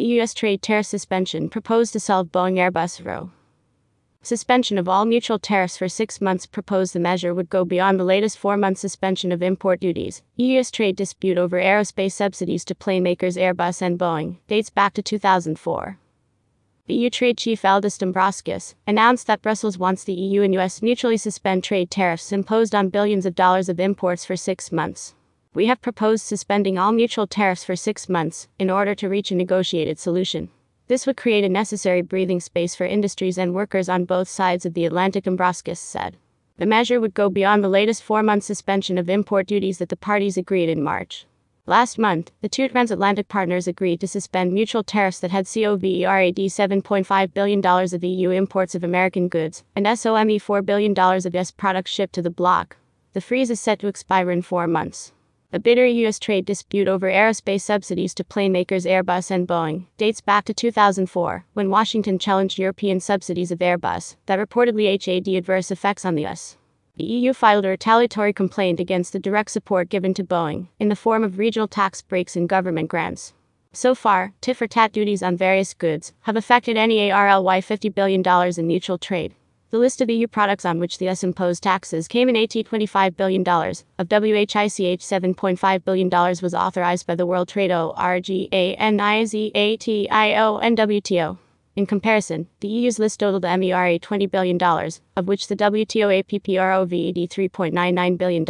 The U.S. trade tariff suspension proposed to solve Boeing Airbus row. Suspension of all mutual tariffs for six months proposed the measure would go beyond the latest four month suspension of import duties. U.S. trade dispute over aerospace subsidies to plane makers Airbus and Boeing dates back to 2004. The EU trade chief Valdis Dombrovskis announced that Brussels wants the EU and US mutually suspend trade tariffs imposed on billions of dollars of imports for six months. We have proposed suspending all mutual tariffs for six months in order to reach a negotiated solution. This would create a necessary breathing space for industries and workers on both sides of the Atlantic, Dombrovskis said. The measure would go beyond the latest four month suspension of import duties that the parties agreed in March. Last month, the two transatlantic partners agreed to suspend mutual tariffs that had COVERAD $7.5 billion of EU imports of American goods and SOME $4 billion of US products shipped to the bloc. The freeze is set to expire in four months. A bitter U.S. trade dispute over aerospace subsidies to plane makers Airbus and Boeing dates back to 2004, when Washington challenged European subsidies of Airbus that reportedly had adverse effects on the U.S. The EU filed a retaliatory complaint against the direct support given to Boeing in the form of regional tax breaks and government grants. So far, tit for tat duties on various goods have affected NEARLY $50 billion in mutual trade. The list of EU products on which the US imposed taxes came in AT $25 billion. Of WHICH $7.5 billion was authorized by the World Trade Organization and WTO. In comparison, the EU's list totaled MERA $20 billion, of which the WTO APPROVED $3.99 billion.